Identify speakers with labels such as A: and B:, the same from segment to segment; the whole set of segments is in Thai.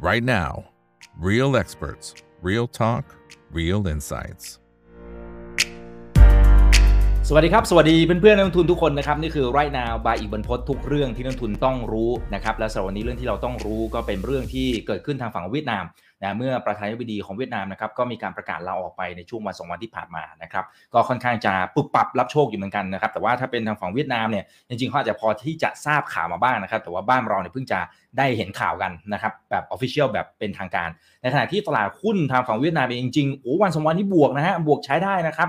A: right now. Real experts, real talk, real insights.
B: สวัสดีครับ สวัสดีเพื่อนๆนักลงทุนทุกคนนะครับ นี่คือไรนาบายอีกบรรพททุกเรื่องที่นักลงทุนต้องรู้นะครับ และสำหรับวันนี้เรื่องที่เราต้องรู้ก็เป็นเรื่องที่เกิดขึ้นทางฝั่งเวียดนามนะเมื่อประธานาธิบดีของเวียดนามนะครับก็มีการประกาศลาออกไปในช่วงวันสองวันที่ผ่านมานะครับก็ค่อนข้างจะปุบปับรับโชคอยู่เหมือนกันนะครับแต่ว่าถ้าเป็นทางฝั่งเวียดนามเนี่ยจริงๆเขาอาจจะพอที่จะทราบข่าวมาบ้างนะครับแต่ว่าบ้านเราเนี่ยเพิ่งจะได้เห็นข่าวกันนะครับแบบ official แบบเป็นทางการ ในขณะที่ตลาดหุ้นทางฝั่งเวียดนามเองจริงๆโอ้วันสองวันนี้บวกนะฮะบวกใช้ได้นะครับ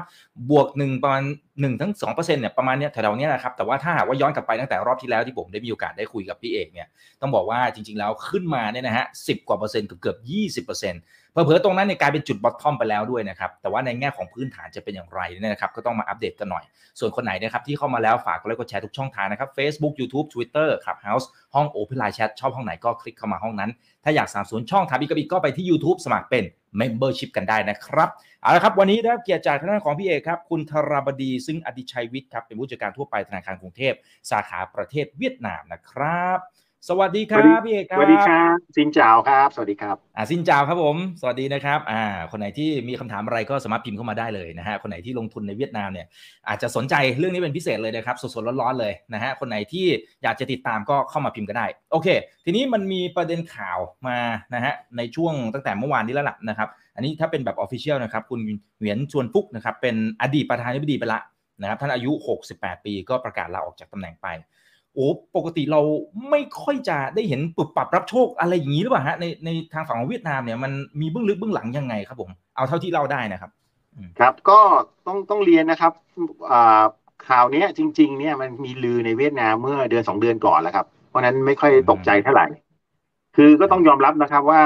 B: บวกหนึ่งประมาณหนึ่งถึงสองเปอร์เซ็นต์เนี่ยประมาณเนี้ยแถวๆนี้นะครับแต่ว่าถ้าหากว่าย้อนกลับไปตั้งแต่รอบที่แล้วที่ผมได้มีโอกาสได้คุยกับพี่เอกเนี่ยต้องบอกว่าจริง ๆแล้วขึ้นมาเนี่ยนะฮะสิบกว่าเปอร์เซ็นต์เกือบเกือบยี่สิบเปอร์ เผลอๆตรงนั้นเนี่ยกลายเป็นจุด bottom ไปแล้วด้วยนะครับ แต่ว่าในแง่ของพื้นฐานจะเป็นอย่างไรเนี่ยนะครับก็ต้องมาอัปเดตกันหน่อย ส่วนคนไหนนะครับที่เข้ามาแล้วฝากกดไลค์กดแชร์ทุกช่องทางนะครับ Facebook YouTube Twitter Clubhouse ห้อง Open Line Chat ชอบห้องไหนก็คลิกเข้ามาห้องนั้น ถ้าอยากสามสนช่องถามอีกกับอีกก็ไปที่ YouTube สมัครเป็น Membership กันได้นะครับเอาละครับวันนี้ได้เกียรติจากทางด้านของพี่เอกครับคุณธราบดีซึ่งอดิชัยวิทย์ครับเป็นผู้จัดการทั่วไปธนาคารกรุงเทพสาขาประเทศเวียดนามนะครับ สวัสดีครับพี่เอกครับ
C: สวัสดีครับซินจาวครับ สวัสดีครับ
B: อ่าซินจาวครับผม สวัสดีนะครับ อ่า คนไหนที่มีคำถามอะไรก็สามารถพิมพ์เข้ามาได้เลยนะฮะ คนไหนที่ลงทุนในเวียดนามเนี่ยอาจจะสนใจเรื่องนี้เป็นพิเศษเลยนะครับ สดๆร้อนๆเลยนะฮะ คนไหนที่อยากจะติดตามก็เข้ามาพิมพ์ก็ได้ โอเค ทีนี้มันมีประเด็นข่าวมานะฮะในช่วงตั้งแต่เมื่อวานนี้แล้วล่ะนะครับ อันนี้ถ้าเป็นแบบออฟฟิเชียลนะครับคุณเหวียนชวนฟุกนะครับเป็นอดีตประธานาธิบดีไปละนะครับท่านอายุ 68 ปีก็ประกาศลาออกจากตำแหน่งไป โอ้ปกติเราไม่ค่อยจะได้เห็นปุบปรับรับโชคอะไรอย่างนี้หรือเปล่าฮะในในทางฝั่งของเวียดนามเนี่ยมันมีเบื้องลึกเบื้องหลังยังไงครับผมเอาเท่าที่เล่าได้นะครับ
C: ครับก็ต้องต้องเรียนนะครับข่าวนี้จริง ๆ เนี่ยมันมีลือในเวียดนามเมื่อเดือนสองเดือนก่อนแล้วครับ เพราะนั้นไม่ค่อยตกใจเท่าไหร่ คือก็ต้องยอมรับนะครับว่า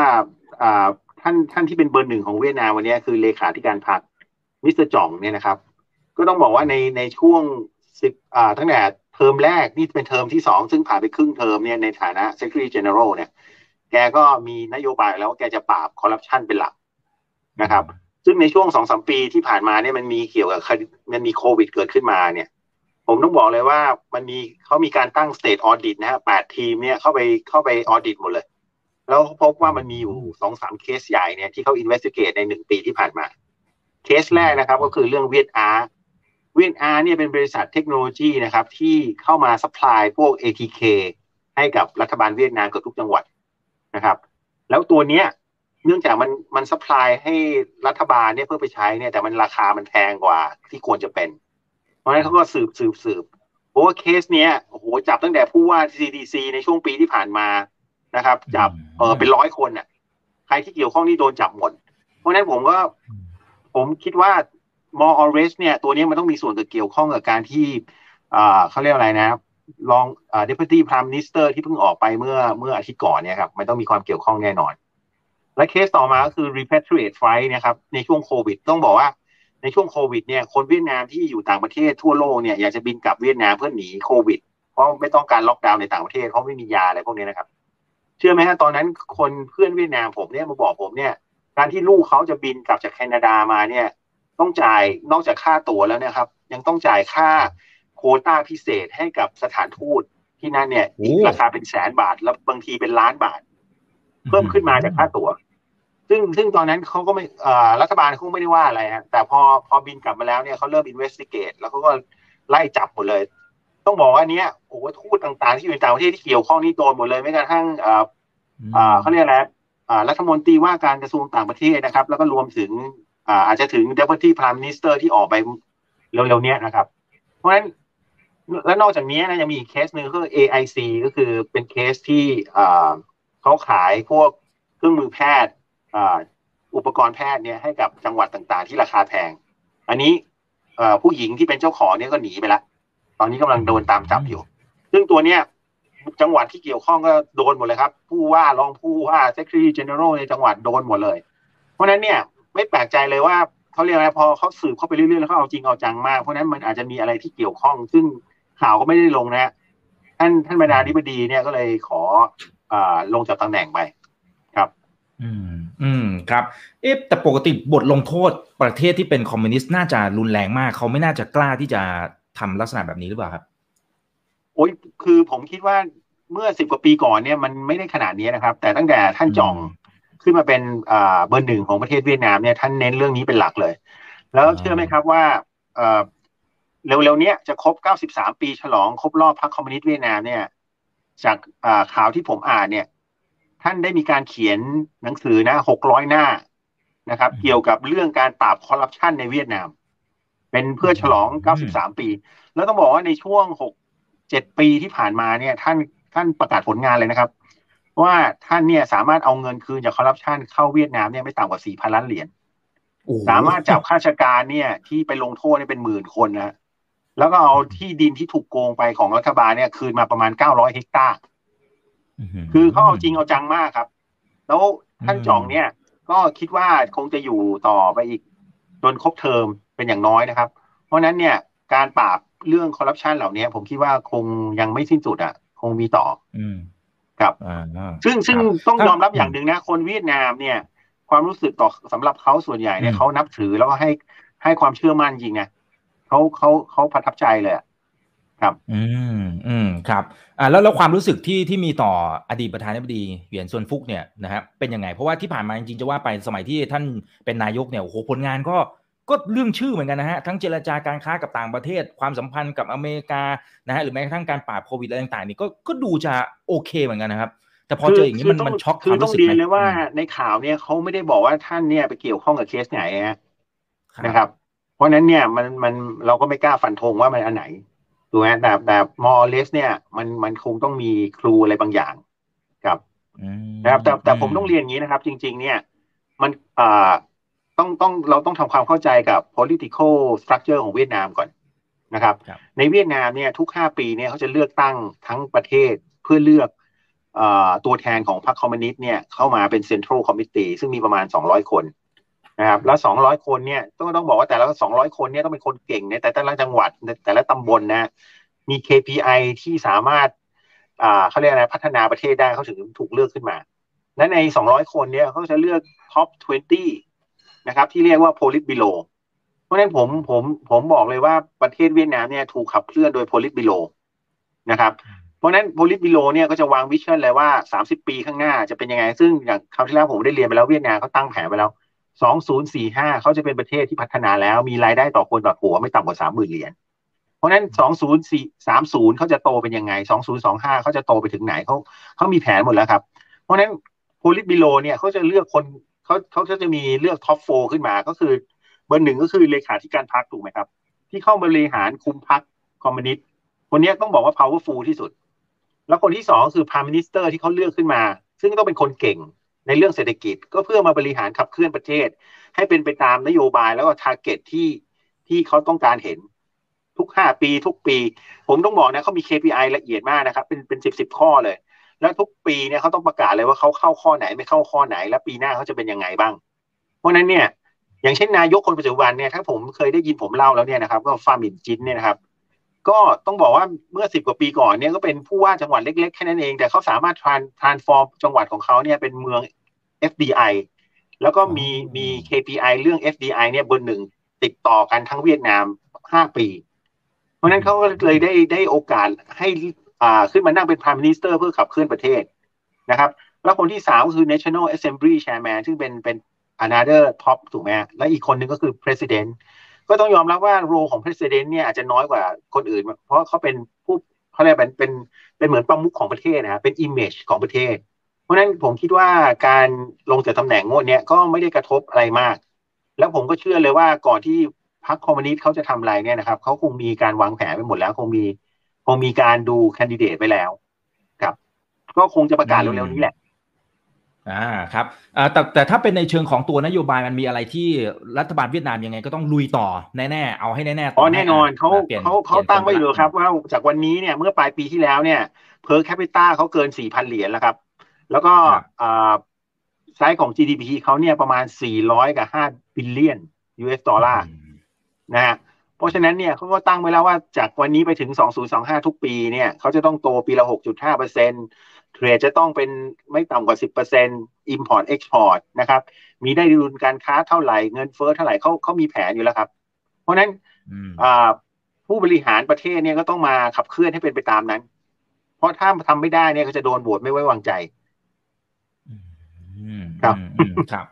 C: ท่านท่านที่เป็นเบอร์หนึ่งของเวียดนามวันนี้คือเลขาธิการพรรคมิสเตอร์จ่องเนี่ยนะครับ ก็ต้องบอกว่าในในช่วงสิบตั้งแต่ เทอมแรกนี่เป็นเทอมที่สองซึ่งผ่านไปครึ่งเทอมเนี่ยในฐานะ Secretary General เนี่ย แกก็มีนโยบายแล้วว่าแกจะปราบคอร์รัปชันเป็นหลักนะครับ ซึ่งในช่วงสองสามปีที่ผ่านมาเนี่ยมันมีเกี่ยวกับมันมีโควิดเกิดขึ้นมาเนี่ย ผมต้องบอกเลยว่ามันมีเขามีการตั้ง State Audit นะฮะแปดทีมเนี่ยเข้าไปเข้าไป audit หมดเลย แล้วพบว่ามันมีอยู่สองสามเคสใหญ่เนี่ยที่เขา investigate ในหนึ่งปีที่ผ่านมา เคสแรกนะครับ ก็คือเรื่องเวียดอาร์ เวียนอาร์เนี่ยเป็นบริษัทเทคโนโลยีนะครับที่เข้ามา supply พวก ATK ให้กับรัฐบาลเวียดนามกับทุกจังหวัดนะครับ แล้วตัวเนี้ยเนื่องจากมันมัน supply ให้รัฐบาลเนี่ยเพื่อไปใช้เนี่ยแต่มันราคามันแพงกว่าที่ควรจะเป็น เพราะฉะนั้นเขาก็สืบสืบสืบเพราะว่าเคสเนี้ยโอ้โหจับตั้งแต่ผู้ว่า CDC ในช่วงปีที่ผ่านมานะครับ จับเออเป็นร้อยคนน่ะใครที่เกี่ยวข้องนี่โดนจับหมด เพราะฉะนั้นผมก็ผมคิดว่า more or less เนี่ยตัวนี้มันต้องมีส่วนเกี่ยวข้องกับการที่เขาเรียกอะไรนะรอง Deputy Prime Minister ที่เพิ่งออกไปเมื่อเมื่ออาทิตย์ก่อนเนี่ยครับมันต้องมีความเกี่ยวข้องแน่นอน และเคสต่อมาก็คือ repatriate flight นะครับในช่วงโควิด ต้องบอกว่าในช่วงโควิดเนี่ยคนเวียดนามที่อยู่ต่างประเทศทั่วโลกเนี่ยอยากจะบินกลับเวียดนามเพื่อหนีโควิด เพราะไม่ต้องการล็อกดาวน์ในต่างประเทศเพราะไม่มียาอะไรพวกนี้นะครับ เชื่อไหมฮะตอนนั้นคนเพื่อนเวียดนามผมเนี่ยมาบอกผมเนี่ยการที่ลูกเขาจะบินกลับจากแคนาดามาเนี่ย ต้องจ่ายนอกจากค่าตั๋วแล้วนะครับ ยังต้องจ่ายค่าโคต้าพิเศษให้กับสถานทูตที่นั่นเนี่ยราคาเป็นแสนบาทแล้วบางทีเป็นล้านบาท เพิ่มขึ้นมาจากค่าตั๋วซึ่งซึ่งตอนนั้นเขาก็ไม่รัฐบาลเขาไม่ได้ว่าอะไรฮะแต่พอพอบินกลับมาแล้วเนี่ยเขาเริ่มอินเวสติเกตแล้วเขาก็ไล่จับหมดเลย ต้องบอกว่าเนี้ยโอ้ทูตต่างๆ ที่อยู่ในต่างประเทศที่เกี่ยวข้องนี่โดนหมดเลยไม่กระทั่งเขาเรียกอะไรรัฐมนตรีว่าการกระทรวงต่างประเทศนะครับ แล้วก็รวมถึง อาจจะถึง Deputy Prime Minister ที่ออกไปเร็วๆนี้นะครับ เพราะฉะนั้นและนอกจากนี้นะยังมีเคสหนึ่งคือ AIC ก็คือเป็นเคสที่เขาขายพวกเครื่องมือแพทย์อุปกรณ์แพทย์เนี่ยให้กับจังหวัดต่างๆ ที่ราคาแพง อันนี้ผู้หญิงที่เป็นเจ้าของเนี่ยก็หนีไปละ ตอนนี้กำลังโดนตามจับอยู่ ซึ่งตัวเนี้ยจังหวัดที่เกี่ยวข้องก็โดนหมดเลยครับ ผู้ว่ารองผู้ว่า Secretary General ในจังหวัดโดนหมดเลย เพราะนั้นเนี่ย ไม่แปลกใจเลยว่าเขาเรียกอะไรพอเขาสืบเข้าไปเรื่อยๆแล้วเขาเอาจริงเอาจังมาก เพราะนั้นมันอาจจะมีอะไรที่เกี่ยวข้อง ซึ่งข่าวก็ไม่ได้ลงนะท่านท่านบรรดาธิบดีเนี่ยก็เลยขออ่าลงจากตำแหน่งไปครับ
B: อืม อืมครับ เอ๊ะแต่ปกติบทลงโทษประเทศที่เป็นคอมมิวนิสต์น่าจะรุนแรงมาก เขาไม่น่าจะกล้าที่จะทำลักษณะแบบนี้หรือเปล่าครับ
C: โอ้ยคือผมคิดว่าเมื่อสิบกว่าปีก่อนเนี่ยมันไม่ได้ขนาดนี้นะครับ แต่ตั้งแต่ท่านจอง ขึ้นมาเป็นอ่าเบอร์หนึ่งของประเทศเวียดนามเนี่ยท่านเน้นเรื่องนี้เป็นหลักเลย แล้วเชื่อไหมครับว่าเอ่อเร็วๆเนี้ยจะครบ 93 ปีฉลองครบรอบพรรคคอมมิวนิสต์เวียดนามเนี่ย จากอ่าข่าวที่ผมอ่านเนี่ย ท่านได้มีการเขียนหนังสือนะ600 หน้านะครับ เกี่ยวกับเรื่องการปราบคอร์รัปชันในเวียดนาม เป็นเพื่อฉลอง 93 ปี แล้วต้องบอกว่าในช่วง 6 7 ปีที่ผ่านมาเนี่ย ท่านท่านประกาศผลงานเลยนะครับ ว่าท่านเนี่ยสามารถเอาเงินคืนจากคอร์รัปชันเข้าเวียดนามเนี่ยไม่ต่ำกว่า4,000ล้านเหรียญ
B: โอ้โห
C: สามารถจับข้าราชการเนี่ยที่ไปลงโทษเนี่ยเป็นหมื่นคนนะแล้วก็เอาที่ดินที่ถูกโกงไปของรัฐบาลเนี่ยคืนมาประมาณ900เฮกตาร์คือเขาเอาจริงเอาจังมากครับ แล้วท่าน
B: อืม
C: จ่องเนี่ย ก็คิดว่าคงจะอยู่ต่อไปอีกจนครบเทอมเป็นอย่างน้อยนะครับ เพราะฉะนั้นเนี่ยการปราบเรื่องคอร์รัปชันเหล่านี้ผมคิดว่าคงยังไม่สิ้นสุดอะ คงมีต่อ
B: อืม
C: ครับ
B: อ่า
C: ซึ่งซึ่ง
B: ครับ
C: ต้อง
B: ครับ
C: ยอมรับอย่างหนึ่งนะ คนเวียดนามเนี่ย ความรู้สึกต่อสำหรับเขาส่วนใหญ่เนี่ย
B: อืม
C: เขานับถือแล้วก็ให้ให้ความเชื่อมั่นจริงนะเขาเขาเขาประทับใจเลยอะ
B: อืมอืมครับ อ่าแล้วแล้วความรู้สึกที่ที่มีต่ออดีตประธานาธิบดีเหวียนซวนฟุกเนี่ยนะฮะเป็นยังไง เพราะว่าที่ผ่านมาจริงๆจะว่าไปสมัยที่ท่านเป็นนายกเนี่ยโอ้โหผลงานก็ ก็เรื่องชื่อเหมือนกันนะฮะทั้งเจรจาการค้ากับต่างประเทศ ความสัมพันธ์กับอเมริกานะฮะหรือแม้กระทั่งการปราบโควิดอะไรต่างๆนี่ก็ก็ดูจะโอเคเหมือนกันนะครับ แต่พอเจออย่างนี้มัน
C: ต้
B: มันช็อก
C: คื
B: ค
C: อ
B: วาม
C: ต้อ
B: รู้
C: ง
B: สึก
C: เรีย
B: ไห
C: น
B: ม
C: เลยว่า
B: อืม
C: ในข่าวเนี่ยเขาไม่ได้บอกว่าท่านเนี่ยไปเกี่ยวข้องกับเคสไหนฮะ
B: ครับ
C: นะครับ เพราะฉะนั้นเนี่ยมันมันเราก็ไม่กล้าฟันธงว่ามันอันไหนถูกไหมแต่แต่มอเลสเนี่ยมันมันคงต้องมีครูอะไรบางอย่างครับ
B: อืม
C: นะครับแต่แต่ผมต้องเรียนอย่างนี้นะครับ จริง ๆ เนี่ย มันอ่า ต้องต้องเราต้องทำความเข้าใจกับ political structure ของเวียดนามก่อนนะครับ
B: ครับ
C: ในเวียดนามเนี่ยทุก 5 ปีเนี่ยเขาจะเลือกตั้งทั้งประเทศเพื่อเลือกอ่าตัวแทนของพรรคคอมมิวนิสต์เนี่ยเข้ามาเป็น central committee ซึ่งมีประมาณ 200 คนนะครับแล้ว 200 คนเนี่ยต้องต้องบอกว่าแต่ละ 200 คนเนี่ยต้องเป็นคนเก่งในแต่ละจังหวัดในแต่ละตำบลนะมี KPI ที่สามารถอ่าเขาเรียกอะไรพัฒนาประเทศได้เขาถึงถูกเลือกขึ้นมา และใน 200 คนเนี่ยเขาจะเลือก top 20 นะครับที่เรียกว่า polit below เพราะฉะนั้นผมผมผมบอกเลยว่าประเทศเวียดนามเนี่ยถูกขับเคลื่อนโดย polit below นะครับเพราะฉะนั้น polit below เนี่ยก็จะวางวิชั่นเลยว่า 30 ปีข้างหน้าจะเป็นยังไง ซึ่งอย่างคราวที่แล้วผมได้เรียนไปแล้วเวียดนามเขาตั้งแผนไปแล้ว 2045 เขาจะเป็นประเทศที่พัฒนาแล้วมีรายได้ต่อคนต่อหัวไม่ต่ำกว่า 30,000 เหรียญเพราะฉะนั้น 2030 เขาจะโตเป็นยังไง 2025 เขาจะโตไปถึงไหนเขาเขามีแผนหมดแล้วครับ เพราะฉะนั้นโพลิตบิโลเนี่ยเขาจะเลือกคน เขาเขาจะมีเลือกท็อปโฟขึ้นมาก็คือ เบอร์หนึ่งก็คือเลขาธิการพรรคถูกไหมครับ ที่เข้าบริหารคุมพรรคคอมมิวนิสต์คนนี้ต้องบอกว่า powerful ที่สุด แล้วคนที่สองคือ prime minister ที่เขาเลือกขึ้นมา ซึ่งต้องเป็นคนเก่งในเรื่องเศรษฐกิจ ก็เพื่อมาบริหารขับเคลื่อนประเทศ ให้เป็นไปตามนโยบายแล้วก็ target ที่ที่เขาต้องการเห็นทุกห้าปี ทุกปี ผมต้องบอกนะเขามี KPI ละเอียดมากนะครับ เป็นเป็นสิบสิบข้อเลย แล้วทุกปีเนี่ยเขาต้องประกาศเลยว่าเขาเข้าข้อไหนไม่เข้าข้อไหน และปีหน้าเขาจะเป็นยังไงบ้าง เพราะฉะนั้นเนี่ยอย่างเช่นนายกคนปัจจุบันเนี่ยถ้าผมเคยได้ยินผมเล่าแล้วเนี่ยนะครับ ก็ฟาร์มินจินเนี่ยนะครับ ก็ต้องบอกว่าเมื่อสิบกว่าปีก่อนเนี่ยก็เป็นผู้ว่าจังหวัดเล็กๆแค่นั้นเอง แต่เขาสามารถ tran- transform จังหวัดของเขาเนี่ยเป็นเมือง FDI แล้วก็มีมี KPI เรื่อง FDI เนี่ยเบนหนึ่งติดต่อกันทั้งเวียดนามห้าปี เพราะฉะนั้นเขาก็เลยได้ได้โอกาสให้อ่า ขึ้นมานั่งเป็น Prime Minister เพื่อขับเคลื่อนประเทศนะครับ แล้วคนที่สามก็คือ National Assembly Chairman ซึ่งเป็นเป็น another top ถูกไหมและอีกคนหนึ่งก็คือ President ก็ต้องยอมรับว่าโรของ President เนี่ยอาจจะน้อยกว่าคนอื่น เพราะเขาเป็นผู้เขาเรียกเป็นเป็นเป็นเหมือนประมุขของประเทศนะเป็น image ของประเทศ เพราะนั้นผมคิดว่าการลงจากตำแหน่งงวดเนี้ยก็ไม่ได้กระทบอะไรมาก แล้วผมก็เชื่อเลยว่าก่อนที่พรรคคอมมิวนิสต์เขาจะทำอะไรเนี่ยนะครับเขาคงมีการวางแผนไปหมดแล้วคงมี คงมีการดูแคนดิเดตไปแล้วครับ ก็คงจะประกาศเร็วๆนี้แหละ
B: อ่าครับอ่าแต่แต่ถ้าเป็นในเชิงของตัวนโยบายมันมีอะไรที่รัฐบาลเวียดนามยังไงก็ต้องลุยต่อแน่ๆเอาให้แน่ๆ
C: อ๋อ
B: ให้
C: แน่นอนเขา
B: ปลี่ยน
C: เขาเขา
B: ปลี่ยน
C: ตั้งไว้
B: คน
C: อยู่ครับว่าจากวันนี้เนี่ยเมื่อปลายปีที่แล้วเนี่ย per capita เขาเกิน4,000เหรียญแล้วครับ แล้วก็อ่าไซส์ของ GDP เขาเนี่ยประมาณ400กับ5บิลเลียน US ดอลลาร์
B: อืม
C: นะฮะเพ ราะฉะนั้นเนี่ยเขาก็ตั้งไว้แล้วว่าจากวันนี้ไปถึง 2025 ทุกปีเนี่ยเขาจะต้องโตปีละ 6.5เปอร์เซ็นต์ trade จะต้องเป็นไม่ต่ำกว่า 10เปอร์เซ็นต์ import export นะครับ มีได้ดุลการค้าเท่าไหร่ เงินเฟ้อเท่าไหร่เขาเขามีแผนอยู่แล้วครับ เพราะฉะนั้น
B: อืม
C: อ่าผู้บริหารประเทศเนี่ยก็ต้องมาขับเคลื่อนให้เป็นไปตามนั้นเพราะถ้าทำไม่ได้เนี่ยก็จะโดนโหวตไม่ไว้วางใจ
B: อืม
C: ครับ
B: อืมอืมครับ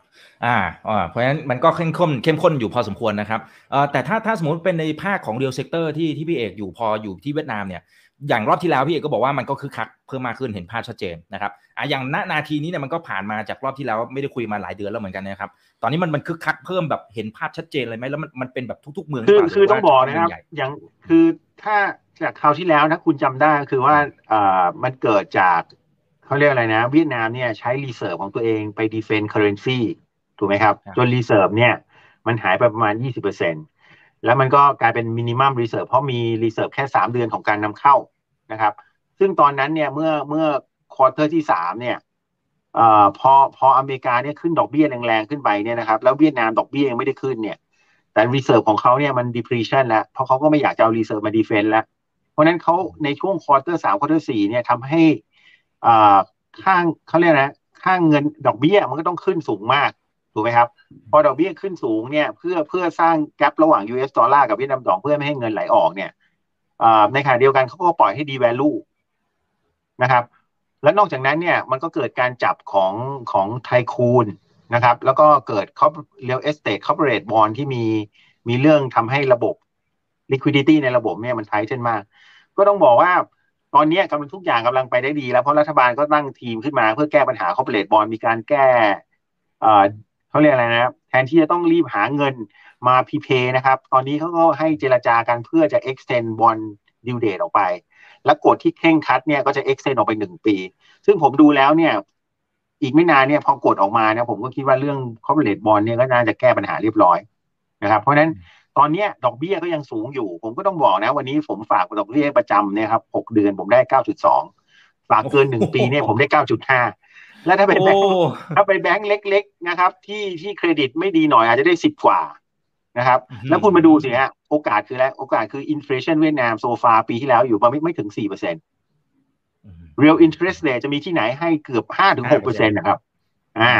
B: อ่าอ่าเพราะฉะนั้นมันก็เข้มข้นเข้มข้นอยู่พอสมควรนะครับเอ่อแต่ถ้าถ้าสมมติเป็นในภาคของ real sector ที่ที่พี่เอกอยู่พออยู่ที่เวียดนามเนี่ยอย่างรอบที่แล้วพี่เอกก็บอกว่ามันก็คึกคักเพิ่มมากขึ้นเห็นภาพชัดเจนนะครับอะอย่างณนาทีนี้เนี่ยมันก็ผ่านมาจากรอบที่แล้วไม่ได้คุยมาหลายเดือนแล้วเหมือนกันนะครับตอนนี้มันมันคึกคักเพิ่มแบบเห็นภาพชัดเจนเลยไหมแล้วมันมันเป็นแบบทุก ๆ เมืองห
C: คื
B: รือ
C: อ
B: เปล่า
C: คือ
B: ห
C: ต้องบอก
B: ว่า
C: นะครับ
B: เฉพาเมืงใหญ่
C: อย่างคือถ้าจากคราวที่แล้วนะคุณจำได้คือว่าอ่ามันเกิดจากเขาเรียกอะไรนะ เวียดนามเนี่ยใช้ reserve ของตัวเองไป defend currency ถูกไหมครับ
B: ครับ
C: จน reserve เนี่ยมันหายไปประมาณ 20%แล้วมันก็กลายเป็น minimum reserve เพราะมี reserve แค่ 3 เดือนของการนำเข้านะครับ ซึ่งตอนนั้นเนี่ยเมื่อเมื่อquarter ที่สามเนี่ยเอ่อพอพออเมริกาเนี่ยขึ้นดอกเบี้ยแรงๆ ขึ้นไปเนี่ยนะครับแล้วเวียดนามดอกเบี้ยยังไม่ได้ขึ้นเนี่ย แต่ reserve ของเขาเนี่ยมัน depletion แล้ว เพราะเขาก็ไม่อยากจะเอา reserve มา defend แล้ว เพราะฉะนั้นเขาในช่วง quarter สาม quarter สี่เนี่ยทำให้อ่าข้างเขาเรียกนะข้างเงินดอกเบี้ยมันก็ต้องขึ้นสูงมาก ถูกไหมครับ พอดอกเบี้ยขึ้นสูงเนี่ยเพื่อเพื่อสร้าง gap ระหว่าง US ดอลลาร์กับเวียดนามดองเพื่อไม่ให้เงินไหลออกเนี่ยในขณะเดียวกันเขาก็ปล่อยให้ devalue นะครับ แล้วนอกจากนั้นเนี่ยมันก็เกิดการจับของของไทคูนนะครับแล้วก็เกิดเขาเรียลเอสเต e คอร์ปอเรทบอลที่มีมีเรื่องทำให้ระบบ liquidity ในระบบเนี่ยมัน tighten มาก ก็ต้องบอกว่าตอนนี้กำลังทุกอย่างกำลังไปได้ดี แล้วเพราะรัฐบาลก็ตั้งทีมขึ้นมาเพื่อแก้ปัญหา corporate bond มีการแก้ เขาเรียกอะไรนะครับแทนที่จะต้องรีบหาเงินมาพีเพนะครับ ตอนนี้เขาก็ให้เจรจากันเพื่อจะ extend bond due date ออกไป และกฎที่เคร่งคัดเนี่ยก็จะ extend ออกไปหนึ่งปี ซึ่งผมดูแล้วเนี่ย อีกไม่นานเนี่ยพอกฎออกมาเนี่ยผมก็คิดว่าเรื่อง corporate bond เนี่ยก็น่าจะแก้ปัญหาเรียบร้อยนะครับ เพราะฉะนั้นตอนนี้ดอกเบี้ยก็ยังสูงอยู่ ผมก็ต้องบอกนะ วันนี้ผมฝากดอกเบี้ยประจำเนี่ยครับหกเดือนผมได้เก้าจุดสองฝากเกินหนึ่งปีเนี่ยผมได้เก้าจุดห้า แล้วถ้าเป็นแบง
B: โอ้
C: ค์ถ้าเป็นแบงค์เล็ก ๆ นะครับ ที่ที่เครดิตไม่ดีหน่อยอาจจะได้สิบกว่านะครับ แล้วคุณมาดูสิฮะโอกาสคืออะไรโอกาสคือ inflation เวียดนาม so far ปีที่แล้วอยู่ประมาณไม่ไม่ถึงสี่เปอร์เซ็นต์ real interest rate จะมีที่ไหนให้เกือบห้าถึงหกเปอร์เซ็นต์นะครับ อ่า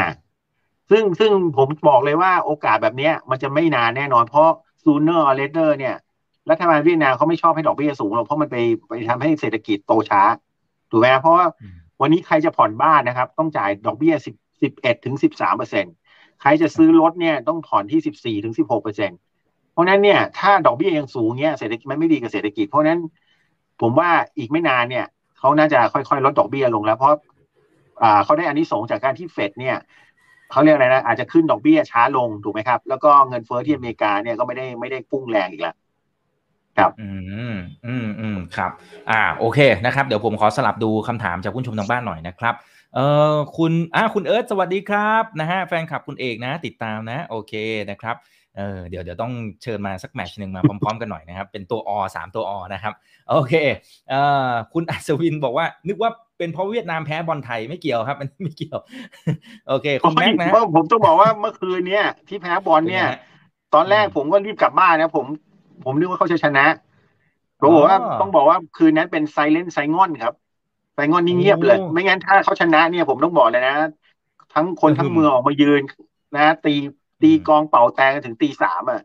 C: ซึ่งซึ่งผมบอกเลยว่าโอกาสแบบเนี้ยมันจะไม่นานแน่นอน เพราะ sooner or later เนี่ยรัฐบาลเวียดนามเขาไม่ชอบให้ดอกเบี้ยสูงหรอกเพราะมันไปไปทำให้เศรษฐกิจโตช้า ถูกไหมเพราะว่า
B: อืม
C: วันนี้ใครจะผ่อนบ้านนะครับ ต้องจ่ายดอกเบี้ยสิบสิบเอ็ดถึงสิบสามเปอร์เซ็นใครจะซื้อรถเนี่ยต้องผ่อนที่สิบสี่ถึงสิบหกเปอร์เซ็นเพราะนั้นเนี่ยถ้าดอกเบี้ยยังสูงเนี่ยเศรษฐกิจมันไม่ดีกับเศรษฐกิจ เพราะนั้นผมว่าอีกไม่นานเนี่ยเขาน่าจะค่อยๆ ลดดอกเบี้ยลงแล้วเพราะอ่าเขาได้อานิสงส์จากการที่เฟดเนี่ยเขาเรียกอะไรนะอาจจะขึ้นดอกเบี้ยช้าลงถูกไหมครับ แล้วก็เงินเฟ้อที่อเมริกาเนี่ยก็ไม่ได้ไม่ได้พุ่งแรงอีกแล้ว
B: อืมอืมอืมครับ อ่า โอเคนะครับ เดี๋ยวผมขอสลับดูคำถามจากผู้ชมทางบ้านหน่อยนะครับ เอ่อคุณอ่าคุณเอิร์ธสวัสดีครับนะฮะแฟนคลับคุณเอกนะ ติดตามนะ โอเคนะครับเออเดี๋ยวเดี๋ยวต้องเชิญมาสักแมตช์หนึ่งมาพร้อมๆกันหน่อยนะครับ เป็นตัวอสามตัวอนะครับ โอเคเอ่อคุณอัศวินบอกว่า นึกว่าเป็นเพราะเวียดนามแพ้บอลไทยไม่เกี่ยวครับมันไม่เกี่ยว โอเคคุณแม็กซ์นะ
C: เพราะผมต้องบอกว่าเมื่อคืนเนี่ยที่แพ้บอลเนี่ย
B: ป็ไงฮะ
C: ตอนแรก
B: อืม
C: ผมก็รีบกลับบ้านนะผม ผมนึกว่าเขาจะชนะผมบอกว่า
B: อ๋อ
C: ต้องบอกว่าคืนนั้นเป็นไซเลนไซงอนครับไซงอนนี่เงียบเลย
B: โอ้
C: ไม่งั้นถ้าเขาชนะเนี่ยผมต้องบอกเลยนะ ทั้งคน
B: อืม
C: ทั้งเมืองออกมายืนนะตีตี
B: อืม
C: กองเป่าแตงกันถึงตีสามอะ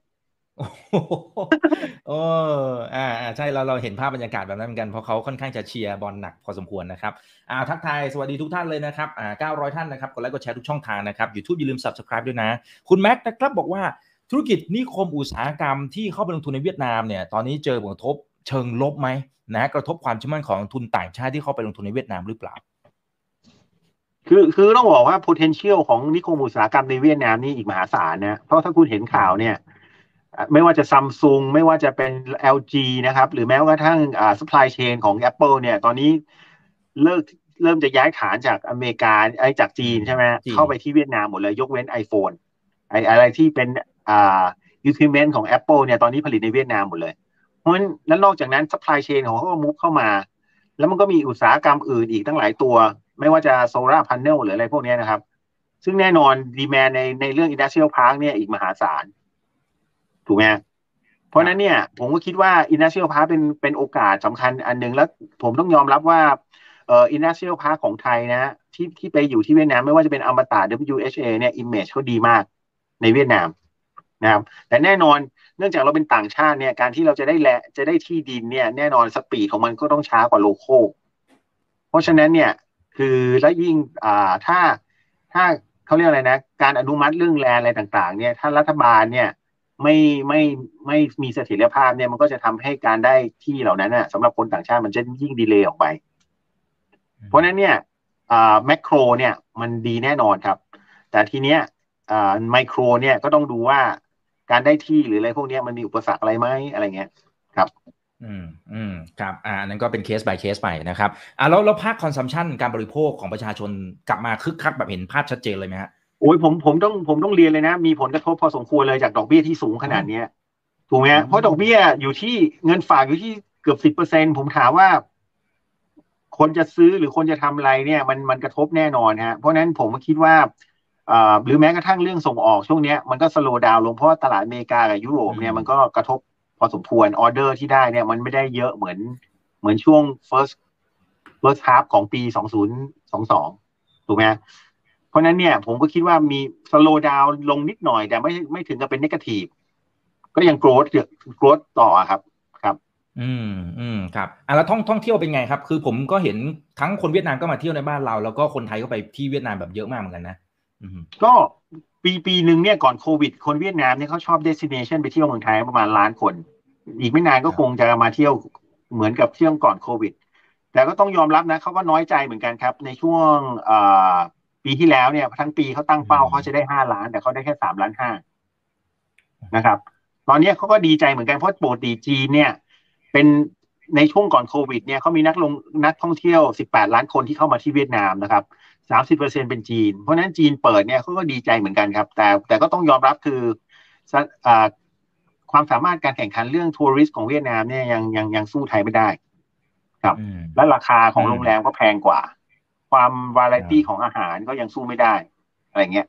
B: โอ้โหเอออ่าอ่าใช่เราเราเห็นภาพบรรยากาศแบบนั้นเหมือนกันเพราะเขาค่อนข้างจะเชียร์บอลหนักพอสมควรนะครับอ่าทักทายสวัสดีทุกท่านเลยนะครับอ่า900 ท่านนะครับกดไลค์กดแชร์ทุกช่องทางนะครับ YouTube อย่าลืม Subscribe ด้วยนะ คุณแม็กซ์นะครับบอกว่า ธุรกิจนิคมอุตสาหกรรมที่เข้าไปลงทุนในเวียดนามเนี่ยตอนนี้เจอผลกระทบเชิงลบไหมนะกระทบความเชื่อมั่นของทุนต่างชาติที่เข้าไปลงทุนในเวียดนามหรือเปล่า
C: คือคือต้องบอกว่า potential ของนิคมอุตสาหกรรมในเวียดนามนี่อีกมหาศาลนะเพราะถ้าคุณเห็นข่าวเนี่ยอะไม่ว่าจะซัมซุงไม่ว่าจะเป็น LG นะครับ หรือแม้กระทั่งอ่า supply chain ของ Apple เนี่ย ตอนนี้เลิกเริ่มจะย้ายฐานจากอเมริกาไอ้จากจีนใช่ไหม
B: จีน
C: เข้าไปที่เวียดนามหมดเลย ยกเว้น iPhone ไอ้อะไรที่เป็น อ่า equipment ของ Apple เนี่ยตอนนี้ผลิตในเวียดนามหมดเลย เพราะฉะนั้นแล้วนอกจากนั้น supply chain ของเขาก็มุกเข้ามา แล้วมันก็มีอุตสาหกรรมอื่นอีกตั้งหลายตัว ไม่ว่าจะโซลาร์พ n นเนลหรืออะไรพวกนี้นะครับ ซึ่งแน่นอนดีแมนในในเรื่อง Industrial Park เนี่ยอีกมหาศาล ถูกไหมเพราะนั้นเนี่ย ผมก็คิดว่า Industrial Park เป็นเป็นโอกาสสำคัญอันหนึ่งแล้วผมต้องยอมรับว่าเอ่อ Industrial Park ของไทยนะที่ที่ไปอยู่ที่เวียดนามไม่ว่าจะเป็นอมตะ WHA เนี่ย image เขาดีมากในเวียดนาม นะครับแต่แน่นอนเนื่องจากเราเป็นต่างชาติเนี่ยการที่เราจะได้แลจะได้ที่ดินเนี่ยแน่นอน speed ของมันก็ต้องช้ากว่า local เพราะฉะนั้นเนี่ยคือและยิ่งอ่าถ้าถ้าเขาเรียกอะไรนะ การอนุมัติเรื่อง land อะไรต่างๆ เนี่ยถ้ารัฐบาลเนี่ยไม่ไม่ไม่มีเสถียรภาพเนี่ยมันก็จะทำให้การได้ที่เหล่านั้นน่ะสำหรับคนต่างชาติมันจะยิ่ง delay ออกไป เพราะฉะนั้นเนี่ยอ่า macro เนี่ยมันดีแน่นอนครับ แต่ทีเนี้ยอ่าไมโครเนี่ยก็ต้องดูว่า การได้ที่หรืออะไรพวกเนี้ยมันมีอุปสรรคอะไรไหมอะไรเงี้ยครับ
B: อืมอืมครับอ่าอันนั้นก็เป็นเคส by เคสไปนะครับอ่าแล้วแล้วภาค consumption การบริโภคของประชาชนกลับมาคึกคักแบบเห็นภาพชัดเจนเลยไหมฮะ
C: โอ้ยผมผมต้องผมต้องเรียนเลยนะ มีผลกระทบพอสมควรเลยจากดอกเบี้ยที่สูงขนาดเนี้ยถูกไหมฮะ
B: อืม
C: เพราะดอกเบี้ยอยู่ที่เงินฝากอยู่ที่เกือบสิบเปอร์เซ็นผมถามว่า คนจะซื้อหรือคนจะทำอะไรเนี่ย มันมันกระทบแน่นอนฮะเพราะฉะนั้นผมก็คิดว่าอ่า หรือแม้กระทั่งเรื่องส่งออกช่วงเนี้ยมันก็สโลว์ดาวลงเพราะว่าตลาดอเมริกากับยุโรปเนี่ยมันก็กระทบพอสมควรออเดอร์ที่ได้เนี่ยมันไม่ได้เยอะเหมือนเหมือนช่วง first first half ของปี 2022 ถูกไหมฮะเพราะฉะนั้นเนี่ยผมก็คิดว่ามีสโลว์ดาวลงนิดหน่อย แต่ไม่ไม่ถึงกับเป็นนกาทีฟก็ยังโกรธโกรธต่อครับครับ
B: อืมอืมครับอะแล้วท่องท่องเที่ยวเป็นไงครับ คือผมก็เห็นทั้งคนเวียดนามก็มาเที่ยวในบ้านเรา แล้วก็คนไทยก็ไปที่เวียดนามแบบเยอะมากเหมือนกันนะอืม
C: ก็ปีปีหนึ่งเนี่ยก่อนโควิด คนเวียดนามเนี่ยเขาชอบเดส i เนชันไปเที่ยวเมืองไทยประมาณล้านคน อีกไม่นานก็คงจะมาเที่ยวเหมือนกับเที่ยวก่อนโควิด แต่ก็ต้องยอมรับนะเขาก็น้อยใจเหมือนกันครับ ในช่วงเอ่อปีที่แล้วเนี่ยทั้งปีเขาตั้งเป้าเขาจะได้ห้าล้าน แต่เขาได้แค่สามล้านห้านะครับ ตอนนี้เขาก็ดีใจเหมือนกันเพราะปกติจีนเนี่ย เป็น ในช่วงก่อนโควิดเนี่ยเขามีนักลงนักท่องเที่ยว 18 ล้านคนที่เข้ามาที่เวียดนามนะครับ 30เปอร์เซ็นเป็นจีน เพราะฉะนั้นจีนเปิดเนี่ยเขาก็ดีใจเหมือนกันครับ แต่แต่ก็ต้องยอมรับคือสะอ่าความสามารถการแข่งขันเรื่องทัวริสต์ของเวียดนามเนี่ยยังยังยังสู้ไทยไม่ได้ ครับ
B: อืม
C: และราคาของ
B: อืม
C: โรงแรมก็แพงกว่า ความวาไรตี้ของอาหารก็ยังสู้ไม่ได้ อะไรเงี้ย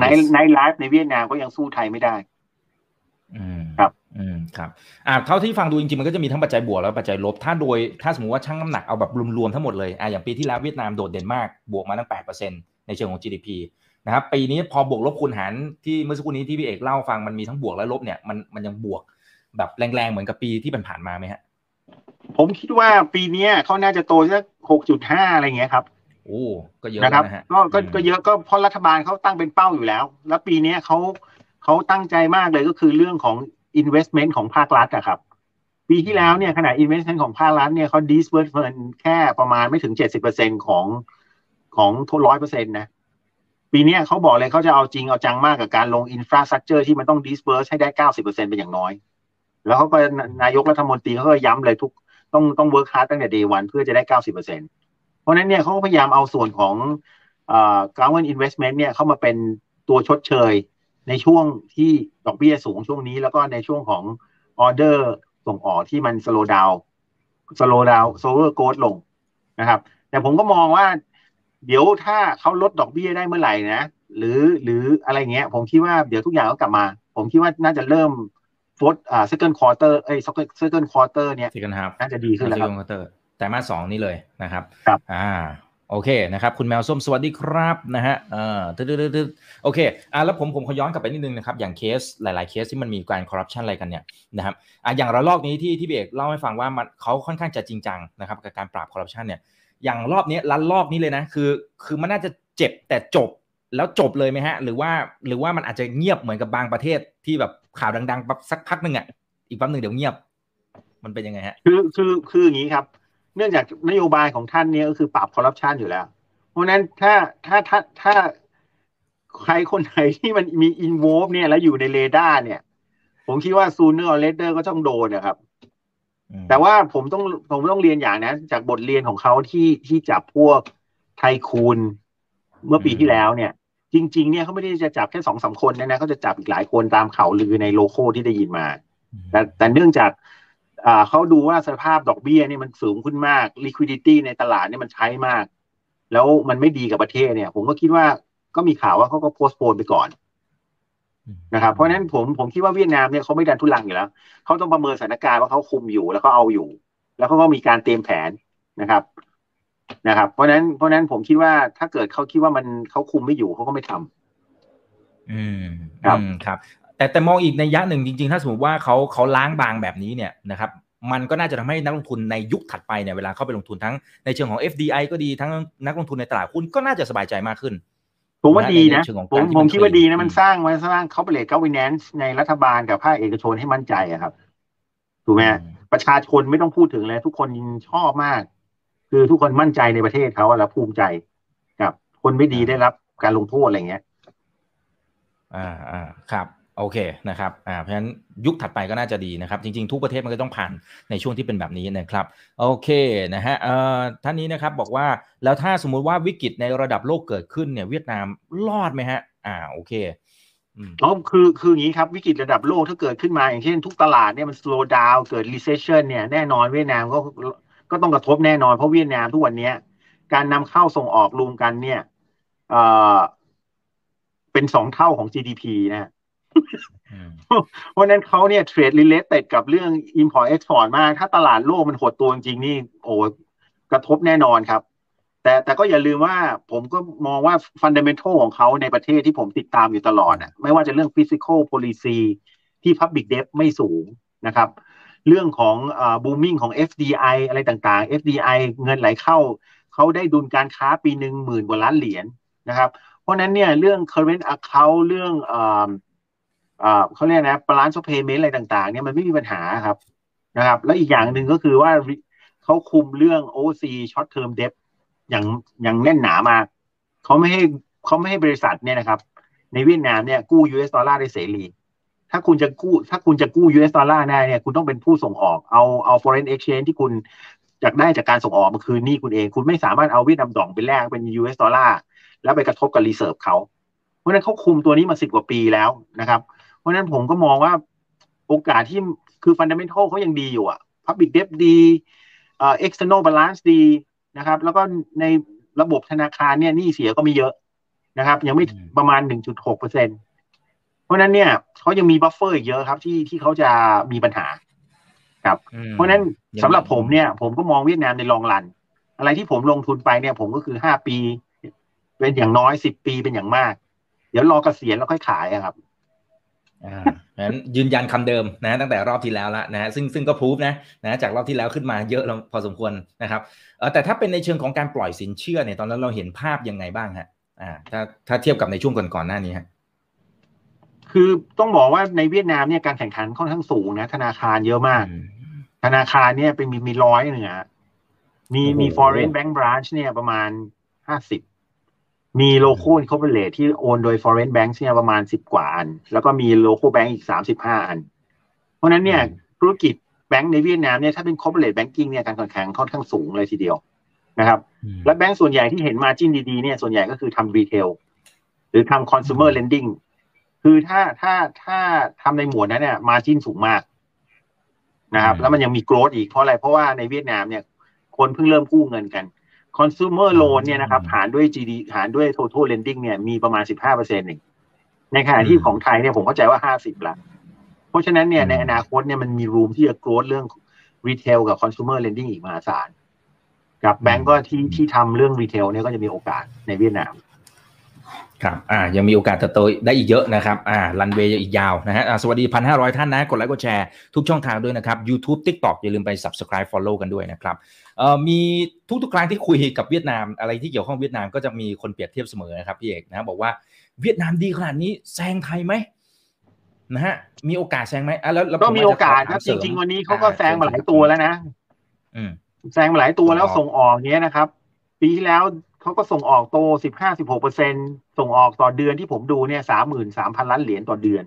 C: ใน
B: service
C: ในไลฟ์ในเวียดนามก็ยังสู้ไทยไม่ได้
B: อืม
C: ครับ
B: อืมครับอ่าเท่าที่ฟังดูจริงๆมันก็จะมีทั้งปัจจัยบวกแล้วปัจจัยลบ ถ้าโดยถ้าสมมติว่าชั่งน้ำหนักเอาแบบรวมๆทั้งหมดเลยอ่าอย่างปีที่แล้วเวียดนามโดดเด่นมากบวกมาตั้ง 8%ในเชิงของ GDP นะครับปีนี้พอบวกลบคูณหารที่เมื่อสักครู่นี้ที่พี่เอกเล่าให้ฟังมันมีทั้งบวกและลบเนี่ยมันมันยังบวกแบบแรงๆเหมือนกับปีที่ผ่านๆมาไหมฮะ
C: ผมคิดว่าปีเนี้ยเขาน่าจะโตสักหกจุดห้าอะไรเงี้ยครับ
B: โอ้ก็เยอะ
C: นะครับ
B: แล้วนะฮะ
C: ก็ก็
B: อืม
C: ก็เยอะก็เพราะรัฐบาลเขาตั้งเป็นเป้าอยู่แล้ว แล้วปีเนี้ยเขา เขาตั้งใจมากเลยก็คือเรื่องของ investment ของภาครัฐอะครับปีที่แล้วเนี่ยขนาด investment ของภาครัฐเนี่ยเขา disburse เงินแค่ประมาณไม่ถึงเจ็ดสิบเปอร์เซ็นของของร้อยเปอร์เซ็นต์นะปีนี้เขาบอกเลยเขาจะเอาจริงเอาจังมากกับการลง infrastructure ที่มันต้อง disburse ให้ได้เก้าสิบเปอร์เซ็นเป็นอย่างน้อย แล้วเขาก็นายกรัฐมนตรีเขาก็ย้ำเลยทุกต้องต้อง work hard ตั้งแต่ day one เพื่อจะได้เก้าสิบเปอร์เซ็นเพราะนั้นเนี่ยเขาพยายามเอาส่วนของเอ่อ government investment เนี่ยเข้ามาเป็นตัวชดเชย ในช่วงที่ดอกเบี้ยสูงช่วงนี้ แล้วก็ในช่วงของออเดอร์ส่งออกที่มัน slow down slow down slower growth ลงนะครับ แต่ผมก็มองว่า เดี๋ยวถ้าเขาลดดอกเบี้ยได้เมื่อไหร่นะ หรือหรืออะไรเงี้ย ผมคิดว่าเดี๋ยวทุกอย่างก็กลับมา ผมคิดว่าน่าจะเริ่ม fourth อ่า second quarter เอ้ย second second quarter เนี่ย
B: second half
C: น่าจะดีขึ้นแล้วครับ
B: second quarter แต่มาสสองนี่เลยนะครับ
C: ครับ
B: อ่า โอเคนะครับคุณแมวส้มสวัสดีครับนะฮะเออตึ๊ดๆโอเคอ่าแล้วผมผมขอย้อนกลับไปนิดนึงนะครับอย่างเคสหลาย ๆ เคสที่มันมีการคอร์รัปชันอะไรกันเนี่ยนะครับอ่าอย่างระลอกนี้ที่ที่เอกเล่าให้ฟังว่ามันเขาค่อนข้างจะจริงจังนะครับกับการปราบคอร์รัปชันเนี่ยอย่างรอบนี้รันรอบนี้เลยนะคือคือมันน่าจะเจ็บแต่จบแล้วจบเลยไหมฮะ หรือว่าหรือว่ามันอาจจะเงียบเหมือนกับบางประเทศที่แบบข่าวดังๆปั๊บสักพักหนึ่งอะอีกแป๊บหนึ่งเดี๋ยวเงียบ มันเป็นยังไงฮะ
C: คือคือคืออย่างนี้ครับ เนื่องจากนโยบายของท่านเนี่ยก็คือปราบคอร์รัปชันอยู่แล้ว เพราะฉะนั้นถ้าถ้าถ้าถ้าใครคนไหนที่มันมี involve เนี่ยแล้วอยู่ในเรดาร์เนี่ย ผมคิดว่า sooner or later ก็ต้องโดนนะครับ แต่ว่าผมต้องผมต้องเรียนอย่างนะ จากบทเรียนของเขาที่ที่จับพวกไทคูนเมื่อปีที่แล้วเนี่ย จริง ๆ เนี่ยเขาไม่ได้จะจับแค่สองสามคนนะนะเขาจะจับอีกหลายคนตามข่าวลือใน local ที่ได้ยินมา แต่แต่เนื่องจากอ่า เขาดูว่าสภาพดอกเบี้ยนี่มันสูงขึ้นมาก liquidity ในตลาดนี่มันใช้มาก แล้วมันไม่ดีกับประเทศเนี่ย ผมก็คิดว่าก็มีข่าวว่าเขาก็โพสต์โพนไปก่อนนะครับเพราะฉะนั้นผมผมคิดว่าเวียดนามเนี่ยเขาไม่ดันทุลังอยู่แล้วเขาต้องประเมินสถานการณ์ว่าเขาคุมอยู่แล้วก็เอาอยู่ แล้วเขาก็มีการเตรียมแผนนะครับ นะครับ เพราะฉะนั้นเพราะฉะนั้นผมคิดว่าถ้าเกิดเขาคิดว่ามันเขาคุมไม่อยู่เขาก็ไม่ทำ
B: อืม
C: ครับ
B: อืมครับ แต่แต่มองอีกในยะหนึ่งจริงๆ ถ้าสมมติว่าเขาเขาล้างบางแบบนี้เนี่ยนะครับมันก็น่าจะทำให้นักลงทุนในยุคถัดไปเนี่ยเวลาเข้าไปลงทุนทั้งในเชิงของ FDI ก็ดีทั้งนักลงทุนในตลาดหุ้นก็น่าจะสบายใจมากขึ้น
C: ผมว่าดีนะ
B: ในเชิงของ
C: ผม
B: การที่
C: ผม
B: มัน
C: คิดว่า
B: เคย
C: ดีนะมัน
B: อืม
C: สร้างมันสร้างเขาเปรียก governance ในรัฐบาลกับภาคเอกชนให้มั่นใจอะครับถูกไหมฮะประชาชนไม่ต้องพูดถึงเลย ทุกคนชอบมาก คือทุกคนมั่นใจในประเทศเขาอะแล้วภูมิใจกับคนไม่ดีได้รับการลงโทษอะไรเงี้ย
B: อ่าอ่าครับ โอเคนะครับอ่าเพราะฉะนั้นยุคถัดไปก็น่าจะดีนะครับ จริงๆ ทุกประเทศมันก็ต้องผ่านในช่วงที่เป็นแบบนี้นะครับ โอเคนะฮะเอ่อท่านนี้นะครับบอกว่าแล้วถ้าสมมุติว่าวิกฤตในระดับโลกเกิดขึ้นเนี่ยเวียดนามรอดไหมฮะ อ่าโอเคอืม
C: อ๋อคือคืออย่างนี้ครับ วิกฤตระดับโลกถ้าเกิดขึ้นมา อย่างเช่นทุกตลาดเนี่ยมัน slow down เกิด recession เนี่ยแน่นอนเวียดนามก็ก็ต้องกระทบแน่นอนเพราะเวียดนามทุกวันนี้การนำเข้าส่งออกรวมกันเนี่ยเอ่อเป็นสองเท่าของ GDP นะ เพราะนั้นเขาเนี่ยเทรด related กับเรื่อง import export มาก ถ้าตลาดโลกมันหดตัวจริงนี่โอ้กระทบแน่นอนครับ แต่แต่ก็อย่าลืมว่าผมก็มองว่า fundamental ของเขาในประเทศที่ผมติดตามอยู่ตลอดอะไม่ว่าจะเรื่อง physical policy ที่ public debt ไม่สูงนะครับเรื่องของอ่า booming ของ FDI อะไรต่างๆ FDI เงินไหลเข้า เขาได้ดุลการค้าปีหนึ่งหมื่นกว่าล้านเหรียญนะครับ เพราะนั้นเนี่ยเรื่อง current account เรื่องอ เขาเรียกนะ balance of payment อะไรต่าง ๆ เนี่ยมันไม่มีปัญหาครับนะครับ แล้วอีกอย่างหนึ่งก็คือว่าเขาคุมเรื่อง OC short term debt อย่างอย่างแน่นหนามากเขาไม่ให้เขาไม่ให้บริษัทเนี่ยนะครับ ในเวียดนามเนี่ยกู้ US ดอลลาร์ได้เสรี ถ้าคุณจะกู้ ถ้าคุณจะกู้ US ดอลลาร์ได้เนี่ยคุณต้องเป็นผู้ส่งออกเอาเอา foreign exchange ที่คุณจากได้จากการส่งออกมาคืนนี้คุณเอง คุณไม่สามารถเอาเวียดนามดองไปแลกเป็น US ดอลลาร์แล้วไปกระทบกับ reserve เขา เพราะฉะนั้นเขาคุมตัวนี้มาสิบกว่าปีแล้วนะครับเพราะฉะนั้นผมก็มองว่าโอกาสที่คือ fundamental เขายังดีอยู่อะ public debt ดีเอ่อ external balance ดีนะครับ แล้วก็ในระบบธนาคารเนี่ยหนี้เสียก็ไม่เยอะนะครับ ยังไม่
B: อืม
C: ประมาณ 1.6เปอร์เซ็นเพราะฉะนั้นเนี่ยเขายังมี buffer อีกเยอะครับที่ที่เขาจะมีปัญหา
B: อืม
C: เพราะฉะนั้น
B: ยัง
C: สำหรับผมเนี่ย ผมก็มองเวียดนามในลองรัน อะไรที่ผมลงทุนไปเนี่ย ผมก็คือห้าปี เป็นอย่างน้อยสิบปีเป็นอย่างมาก เดี๋ยวรอเกษียณแล้วค่อยขายอะครับ
B: อ่างั้นยืนยันคำเดิมนะตั้งแต่รอบที่แล้วละนะซึ่งซึ่งก็พูฟนะนะจากรอบที่แล้วขึ้นมาเยอะแล้วพอสมควรนะครับเออแต่ถ้าเป็นในเชิงของการปล่อยสินเชื่อเนี่ยตอนนั้นเราเห็นภาพยังไงบ้างฮะอ่าถ้าถ้าเทียบกับในช่วงก่อนๆหน้านี้ฮะ
C: คือต้องบอกว่าในเวียดนามเนี่ยการแข่งขันค่อนข้างสูงนะธนาคารเยอะมาก
B: อืม
C: ธนาคารเนี่ยเป็นมีมีร้อยหนึ่งอะมี
B: โอ้โห
C: มี foreign bank branch เนี่ยประมาณห้าสิบ มี local corporate ที่โอนโดย foreign bank เนี่ยประมาณสิบกว่าอัน แล้วก็มี local bank อีกสามสิบห้าอัน เพราะฉะนั้นเนี่ยธุรกิจแบงก์ในเวียดนามเนี่ยถ้าเป็น corporate banking เนี่ยการแข่งขันค่อนข้างสูงเลยทีเดียวนะครับ
B: อืม
C: และแบงก์ส่วนใหญ่ที่เห็นมาจิ้นดีๆเนี่ยส่วนใหญ่ก็คือทำรีเทลหรือทำ consumer lending คือถ้าถ้าถ้าทำในหมวดนั้นเนี่ยมาจิ้นสูงมากนะครับแล้วมันยังมี growth อีกเพราะอะไรเพราะว่าในเวียดนามเนี่ยคนเพิ่งเริ่มกู้เงินกัน consumer loan เนี่ยนะครับหารด้วย GD หารด้วย total lending เนี่ยมีประมาณ 15เปอร์เซ็นต์เองในขณะที่ของไทยเนี่ยผมเข้าใจว่า 50ละเพราะฉะนั้นเนี่ยในอนาคตเนี่ยมันมี room ที่จะ growth เรื่อง retail กับ consumer lending อีกมหาศาลกับแบงก์ก็ที่ที่ทำเรื่องรีเทลเนี่ยก็จะมีโอกาสในเวียดนาม
B: ครับอ่ายังมีโอกาสเติบโตได้อีกเยอะนะครับอ่ารันเวย์อีกยาวนะฮะอ่าสวัสดีพันห้าร้อยท่านนะ กดไลค์กดแชร์ทุกช่องทางด้วยนะครับ YouTube TikTok อย่าลืมไป subscribe follow กันด้วยนะครับเอ่อมีทุกๆครั้งที่คุยกับเวียดนามอะไรที่เกี่ยวข้องเวียดนามก็จะมีคนเปรียบเทียบเสมอนะครับพี่เอกนะบอกว่าเวียดนามดีขนาดนี้แซงไทยไหมนะฮะมีโอกาสแซงไหมอะแล้วแล้ว
C: ก็
B: ผ
C: มี
B: ว่
C: โอกาส
B: จะข
C: ครับ
B: ถ
C: จ
B: มเส
C: ริงๆวันนี้เขาก็
B: อ่
C: แซงมาหลายตัวแล้วนะ
B: อืม
C: แซงมาหลายตัวแล้ว
B: ส่
C: ส่
B: ง
C: ง
B: อ
C: อ
B: อ
C: อกกเนี้ยนะครับ ปีที่แล้ว เขาก็ส่งออกโตสิบห้าสิบหกเปอร์เซ็นส่งออกต่อเดือนที่ผมดูเนี่ยสามหมื่นสามพันล้านเหรียญต่อเดือน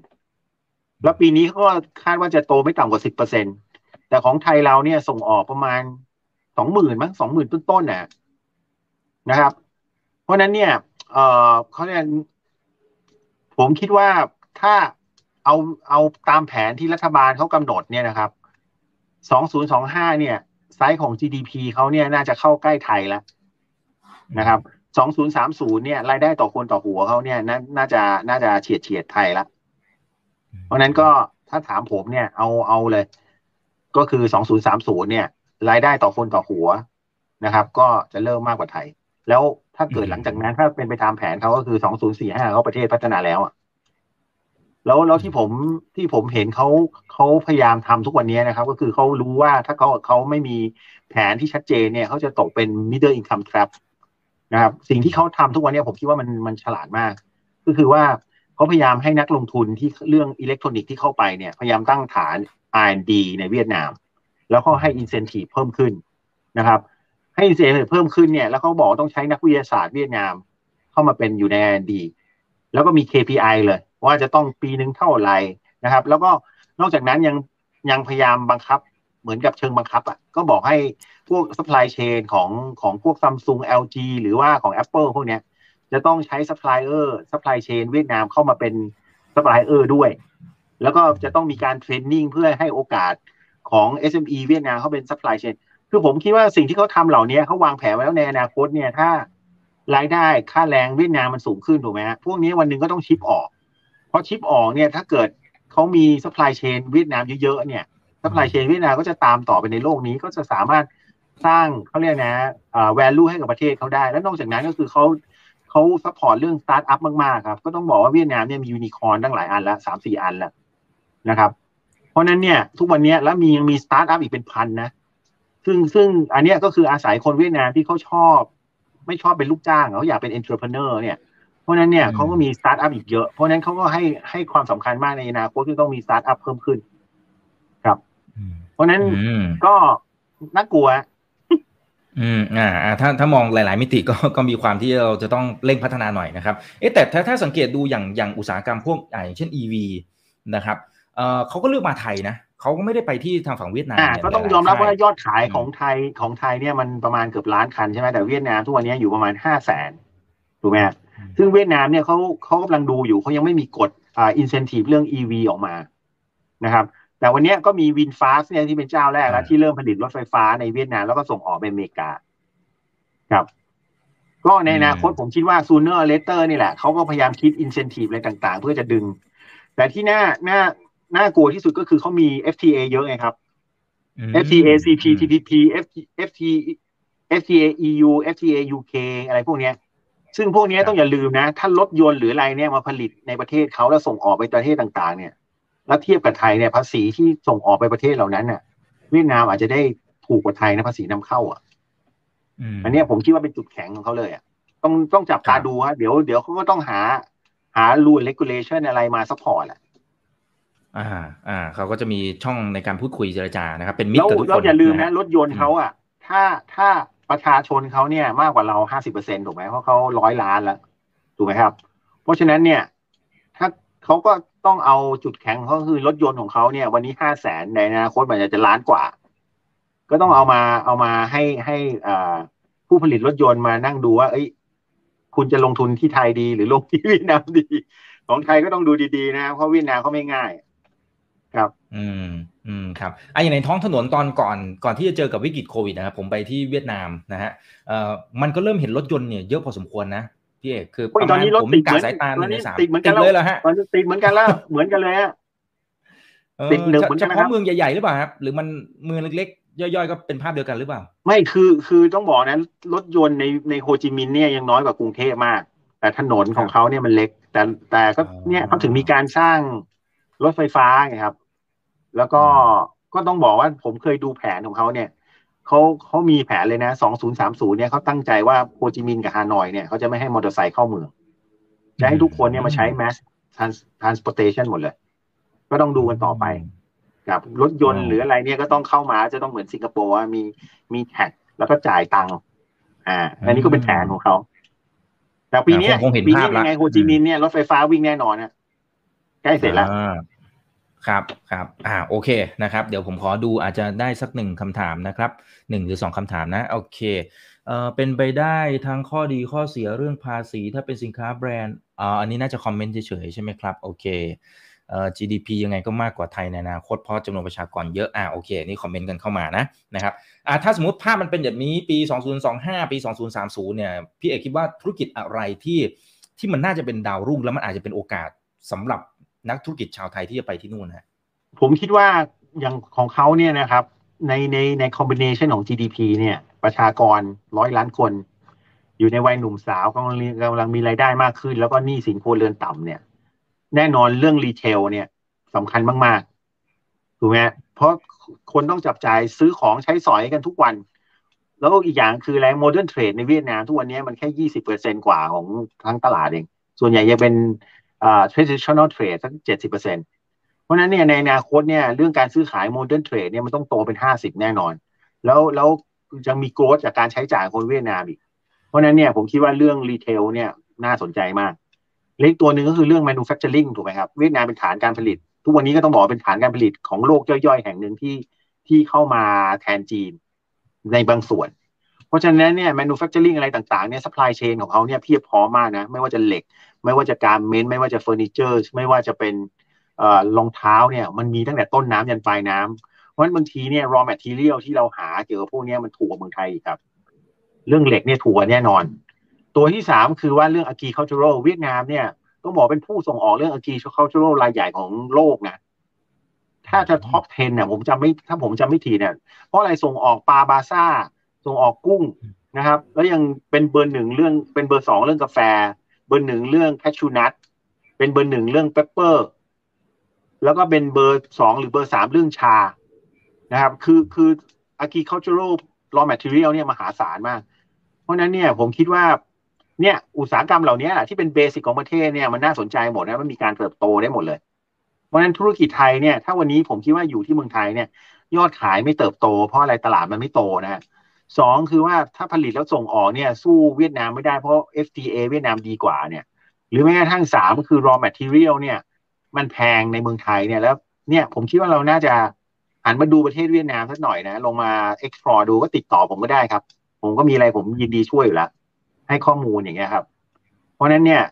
C: แล้วปีนี้เขาก็คาดว่าจะโตไม่ต่ำกว่าสิบเปอร์เซ็นแต่ของไทยเราเนี่ยส่งออกประมาณสองหมื่นมั้งสองหมื่นต้นๆน่ะนะครับ เพราะนั้นเนี่ย เออเขาเรียผมคิดว่าถ้าเอาเอาตามแผนที่รัฐบาลเขากำหนดเนี่ยนะครับสองศูนย์สองห้าเนี่ย ไซส์ของ GDP เขาเนี่ยน่าจะเข้าใกล้ไทยแล้ว นะครับสองศูนย์สามศูนย์เนี่ยรายได้ต่อคนต่อหัวเขาเนี่ยน่าน่าจะน่าจะเฉียดเฉียดไทยละเพราะฉะนั้นก็ถ้าถามผมเนี่ยเอาเอาเลย ก็คือสองศูนย์สามศูนย์เนี่ย รายได้ต่อคนต่อหัวนะครับ ก็จะเริ่มมากกว่าไทย แล้วถ้าเกิดหลังจากนั้นถ้าเป็นไปตามแผนเขาก็คือสองศูนย์สี่ห้าเขาประเทศพัฒนาแล้วอะแล้วแล้วที่ผมที่ผมเห็นเขาเขาพยายามทำทุกวันนี้นะครับ ก็คือเขารู้ว่าถ้าเขาเขาไม่มีแผนที่ชัดเจนเนี่ยเขาจะตกเป็น middle income trap นะครับ สิ่งที่เขาทำทุกวันนี้ผมคิดว่ามันมันฉลาดมาก ก็คือว่าเขาพยายามให้นักลงทุนที่เรื่องอิเล็กทรอนิกส์ที่เข้าไปเนี่ยพยายามตั้งฐาน R&D ในเวียดนาม แล้วก็ให้ incentive เพิ่มขึ้นนะครับ ให้ incentive เพิ่มขึ้นเนี่ยแล้วเขาบอกต้องใช้นักวิทยาศาสตร์เวียดนาม เข้ามาเป็นอยู่ใน R&D แล้วก็มี KPI เลย ว่าจะต้องปีหนึ่งเท่าไหร่นะครับ แล้วก็นอกจากนั้นยังยังพยายามบังคับ เหมือนกับเชิงบังคับอะก็บอกให้พวก supply chain ของของพวก Samsung LG หรือว่าของ Apple พวกเนี้ยจะต้องใช้ supplier supply chain เชนเวียดนามเข้ามาเป็น supplier ด้วย แล้วก็จะต้องมีการเทรนนิ่งเพื่อให้โอกาสของ SME เวียดนามเขาเป็น supply chain คือผมคิดว่าสิ่งที่เขาทำเหล่านี้เขาวางแผนไว้แล้วในอนาคตเนี่ยถ้ารายได้ค่าแรงเวียดนามมันสูงขึ้นถูกไหมฮะพวกนี้วันหนึ่งก็ต้อง shift ออก เพราะ shift ออกเนี่ยถ้าเกิดเขามี supply chain เวียดนามเยอะๆเนี่ย supply chain เวียดนามก็จะตามต่อไปในโลกนี้ก็จะสามารถสร้างเขาเรียกนะอ่า value ให้กับประเทศเขาได้ แล้วนอกจากนั้นก็คือเขาเขา support เรื่องสตาร์ทอัพมากๆครับ ก็ต้องบอกว่าเวียดนามเนี่ยมียูนิคอร์นตั้งหลายอันแล้วสามสี่อันแล้วนะครับ เพราะนั้นเนี่ยทุกวันนี้แล้วมียังมีสตาร์ทอัพอีกเป็นพันนะ ซึ่งซึ่งอันเนี้ยก็คืออาศัยคนเวียดนามที่เขาชอบ ไม่ชอบเป็นลูกจ้างเขาอยากเป็น entrepreneur เนี่ย เพราะนั้นเนี่ยเขาก็มีสตาร์ทอัพอีกเยอะ เพราะนั้นเขาก็ให้ให้ความสำคัญมากในอนาคตที่ต้องมีสตาร์ทอัพเพิ่มขึ้นครับเพ ราะนั้น
B: อืม
C: ก็น่ากลัว
B: อืมอ่าอ่าถ้าถ้ามองหลาย ๆ มิติก็ก็มีความที่เราจะต้องเร่งพัฒนาหน่อยนะครับ เอ๊ะแต่ถ้าถ้าสังเกตดูอย่างอย่างอุตสาหกรรมพวกอ่าอย่างเช่น EV นะครับเอ่อเขาก็เลือกมาไทยนะเขาก็ไม่ได้ไปที่ทางฝั่งเวียดนาม
C: อ่า
B: เนี่ย
C: ก็ต้อง
B: หล
C: ยอมรับว่า
B: ค่
C: ยอดขาย
B: อืม
C: ของไทยของไทยเนี่ยมันประมาณเกือบล้านคันใช่ไหมแต่เวียดนามทุกวันนี้อยู่ประมาณห้าแสนถูกไหมฮะซึ่งเวียดนามเนี่ยเขาเขากำลังดูอยู่เขายังไม่มีกฎอ่าอินเซนティブเรื่อง EV ออกมานะครับ แต่วันเนี้ยก็มีวินฟาสเนี่ยที่เป็นเจ้าแรกแล้วที่เริ่มผลิตรถไฟฟ้าในเวียดนามแล้วก็ส่งออกไปอเมริกา ครับ ก็ในอนาคตผมคิดว่า sooner or later นี่แหละเขาก็พยายามคิด incentive อะไรต่าง ๆ เพื่อจะดึง แต่ที่น่าน่าน่ากลัวที่สุดก็คือเขามี FTA เยอะไงครับ
B: อืม
C: FTA CPTPP FT FTA EU FTA UK อะไรพวกเนี้ย ซึ่งพวกเนี้ยต้องอย่าลืมนะ ถ้ารถยนต์หรืออะไรเนี่ยมาผลิตในประเทศเขาแล้วส่งออกไปประเทศต่าง ๆ เนี่ย แล้วเทียบกับไทยเนี่ยภาษีที่ส่งออกไปประเทศเหล่านั้นเนี่ยเวียดนามอาจจะได้ถูกกว่าไทยนะภาษีนำเข้าอะ
B: ม
C: อันเนี้ยผมคิดว่าเป็นจุดแข็งของเขาเลยอะต้องต้องจับ
B: ครั
C: ตา
B: บ
C: ดูฮะเดี๋ยวเดี๋ยวเขาก็ต้องหา หา rule regulation อะไรมาซัพพอร์ตแหละ
B: อ่า อ่า เขาก็จะมีช่องในการพูดคุยเจรจานะครับ เป็นมิต
C: แล้ว
B: รกับทุกคน
C: เราอย่าลืม
B: ฮ
C: นะรถยนต์เขาอะ ถ้าถ้าประชาชนเขาเนี่ยมากกว่าเราห้าสิบเปอร์เซ็นถูกไหมเพราะเขาร้อยล้านแล้วถูกไหมครับ เพราะฉะนั้นเนี่ย ถ้าเขาก็ ต้องเอาจุดแข็งของเขาคือรถยนต์ของเขาเนี่ย วันนี้ห้าแสนในอนาคตมันจะล้านกว่า ก็ต้องเอามาเอามาให้ให้อ่าผู้ผลิตรถยนต์มานั่งดูว่า เอ้ย คุณจะลงทุนที่ไทยดีหรือลงที่เวียดนามดี ของไทยก็ต้องดูดีๆนะเพราะเวียดนามเขาไม่ง่าย ครับ
B: อืม อืมครับอะอย่างในท้องถนนตอนก่อน ก่อนที่จะเจอกับวิกฤตโควิดนะครับผมไปที่เวียดนามนะฮะเอ่อมันก็เริ่มเห็นรถยนต์เนี่ยเยอะพอสมควรนะ พี่เอกคือ
C: โอ้ย
B: ประ
C: ตอ
B: มานณ
C: นี้รถ
B: ผม
C: ติด
B: กะ
C: เหมือน
B: สายตาห
C: ตอน
B: นึ่ง
C: นี้
B: ในสาม
C: ติดเหมือนกั
B: ติ
C: น
B: ด
C: แล้ว
B: เลยเหรอฮะ
C: ตอนนี้ติดเหมือนกันแล้วเหมือนกันเลยฮะ
B: เออ
C: ติดหนึบเหมือนกัน
B: เฉ
C: นะครับ
B: พาะเมืองใหญ่ๆหรือเปล่าครับ หรือมันเมืองเล็กๆย่อยๆก็เป็นภาพเดียวกันหรือเปล่า
C: ไม่คือคือต้องบอกนะรถยนต์ในในโฮจิมินห์เนี่ยยังน้อยกว่ากรุงเทพมาก แต่ถนนของเขาเนี่ยมันเล็ก แต่แต่ก็
B: อ๋อ
C: เนี่ยเขาถึงมีการสร้างรถไฟฟ้าไงครับ แล้วก็ก็ต้องบอกว่าผมเคยดูแผนของเขาเนี่ย เขาเขามีแผนเลยนะสองศูนย์สามศูนย์เนี่ยเขาตั้งใจว่าโฮจิมินห์กับฮานอยเนี่ยเขาจะไม่ให้มอเตอร์ไซค์เข้าเมือง จะให้ทุกคนเนี่ยมาใช้ mass trans- transportation หมดเลย ก็ต้องดูกันต่อไป กับรถยนต์
B: อ๋อ
C: หรืออะไรเนี่ยก็ต้องเข้ามาจะต้องเหมือนสิงคโปร์ว่ามีมีแท็กแล้วก็จ่ายตังค์อ่า อันนี้ก็เป็นแผนของเขาแต่ปีเนี้ย
B: อ่าคงเห็น
C: ปี
B: ภา
C: นี้
B: พ
C: ยั
B: ละ
C: งไงโฮจิมินห์เนี่ยรถไฟฟ้าวิ่งแน่นอนนะใกล้เสร็จแล้ว
B: อ่า ครับครับอ่าโอเคนะครับ เดี๋ยวผมขอดูอาจจะได้สักหนึ่งคำถามนะครับหนึ่งหรือสองคำถามนะโอเคเอ่อเป็นไปได้ทั้งข้อดีข้อเสียเรื่องภาษีถ้าเป็นสินค้าแบรนด์อ่าอันนี้น่าจะคอมเมนต์เฉยๆใช่ไหมครับโอเคเอ่อ GDP ยังไงก็มากกว่าไทยในอนาคตเพราะจำนวนประชากรเยอะอ่าโอเคนี่คอมเมนต์กันเข้ามานะนะครับอ่าถ้าสมมติภาพมันเป็นแบบนี้ปี 2025 ปี 2030เนี่ยพี่เอกคิดว่าธุรกิจอะไรที่ที่มันน่าจะเป็นดาวรุ่งแล้วมันอาจจะเป็นโอกาสสำหรับ นักธุรกิจชาวไทยที่จะไปที่นู่นฮะ
C: ผมคิดว่าอย่างของเขาเนี่ยนะครับในในใน combination ของ GDP เนี่ย ประชากรร้อยล้านคน อยู่ในวัยหนุ่มสาวกำลังกำลังมีรายได้มากขึ้น แล้วก็หนี้สินครัวเรือนต่ำเนี่ย แน่นอนเรื่อง retail เนี่ยสำคัญมากๆถูกไหมเพราะคนต้องจับจ่ายซื้อของใช้สอยกันทุกวัน แล้วอีกอย่างคือแรง modern trade ในเวียดนามทุกวันนี้มันแค่ยี่สิบเปอร์เซ็นกว่าของทั้งตลาดเอง ส่วนใหญ่ยังเป็น อ่า traditional trade สักเจ็ดสิบเปอร์เซ็นต์เพราะนั้นเนี่ยในอนาคตเนี่ยเรื่องการซื้อขาย modern trade เนี่ยมันต้องโตเป็นห้าสิบแน่นอน แล้วแล้วยังมี growth จากการใช้จ่ายคนเวียดนามอีก เพราะนั้นเนี่ยผมคิดว่าเรื่อง retail เนี่ยน่าสนใจมากอีกตัวหนึ่งก็คือเรื่อง manufacturing ถูกไหมครับ เวียดนามเป็นฐานการผลิต ทุกวันนี้ก็ต้องบอกเป็นฐานการผลิตของโลกย่อยๆ แห่งหนึ่งที่ที่เข้ามาแทนจีนในบางส่วน เพราะฉะนั้นเนี่ย manufacturing อะไรต่างๆเนี่ย supply chain ของเขาเนี่ยเพียบพร้อมมากนะ ไม่ว่าจะเหล็ก ไม่ว่าจะการเมนไม่ว่าจะเฟอร์นิเจอร์ไม่ว่าจะเป็นเอ่อรองเท้าเนี่ยมันมีตั้งแต่ต้นน้ำยันปลายน้ำเพราะฉะนั้นบางทีเนี่ย raw material ที่เราหาเกี่ยวกับพวกนี้มันถูกกว่าเมืองไทยครับ เรื่องเหล็กเนี่ยถูกแน่นอน ตัวที่สามคือว่าเรื่อง agricultural เวียดนามเนี่ยต้องบอกเป็นผู้ส่งออกเรื่อง agricultural รายใหญ่ของโลกนะถ้าจะท็อป 10เนี่ยผมจำไม่ถ้าผมจำไม่ทีเนี่ย เพราะอะไรส่งออกปลาบาซ่า ส่งออกกุ้งนะครับ แล้วยังเป็นเบอร์หนึ่งเรื่องเป็นเบอร์สองเรื่องกาแฟเบอร์หนึ่งเรื่อง cashew nut เป็นเบอร์หนึ่งเรื่อง pepper แล้วก็เป็นเบอร์สองหรือเบอร์สามเรื่องชานะครับ คือคือ agricultural raw material เนี่ยมหาศาลมาก เพราะนั้นเนี่ยผมคิดว่าเนี่ยอุตสาหกรรมเหล่านี้ที่เป็น basic ของประเทศเนี่ยมันน่าสนใจหมดนะมันมีการเติบโตได้หมดเลย เพราะฉะนั้นธุรกิจไทยเนี่ยถ้าวันนี้ผมคิดว่าอยู่ที่เมืองไทยเนี่ย ยอดขายไม่เติบโต เพราะอะไรตลาดมันไม่โตนะ สองคือว่าถ้าผลิตแล้วส่งออกเนี่ย สู้เวียดนามไม่ได้เพราะ FTA เวียดนามดีกว่าเนี่ย หรือแม้กระทั่งสามก็คือ raw material เนี่ย มันแพงในเมืองไทยเนี่ยแล้วเนี่ยผมคิดว่าเราน่าจะหันมาดูประเทศเวียดนามสักหน่อยนะ ลงมา explore ดูก็ติดต่อผมก็ได้ครับ ผมก็มีอะไรผมยินดีช่วยอยู่แล้ว ให้ข้อมูลอย่างเงี้ยครับ เพราะฉะนั้นเนี่ย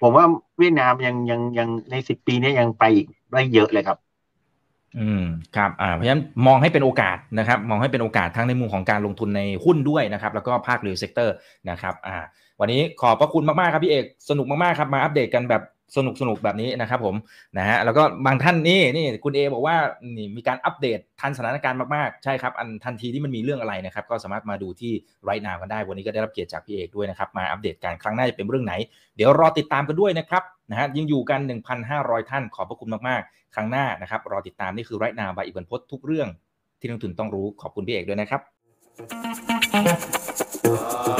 C: ผมว่าเวียดนามยังยังยังในสิบปีนี้ยังไปอีกได้เยอะเลยครับ
B: อืมครับอ่าเพราะฉะนั้นมองให้เป็นโอกาสนะครับ มองให้เป็นโอกาสทั้งในมุมของการลงทุนในหุ้นด้วยนะครับ แล้วก็ภาค real sector นะครับอ่าวันนี้ขอบพระคุณมากๆครับพี่เอกสนุกมากๆครับมาอัปเดตกันแบบ สนุกสนุกแบบนี้นะครับผมนะฮะแล้วก็บางท่านนี่นี่คุณเอบอกว่านี่มีการอัปเดตทันสถานการณ์มากๆ ใช่ครับ อันทันทีที่มันมีเรื่องอะไรนะครับ ก็สามารถมาดูที่ไรนากันได้ วันนี้ก็ได้รับเกียรติจากพี่เอกด้วยนะครับ มาอัปเดตกันครั้งหน้าจะเป็นเรื่องไหน เดี๋ยวรอติดตามกันด้วยนะครับนะฮะยังอยู่กัน 1,500 ท่านขอบพระคุณมากๆ ครั้งหน้านะครับรอติดตามนี่คือไรนาบายอิบันพศทุกเรื่องที่นักทุนต้องรู้ขอบคุณพี่เอกด้วยนะครับ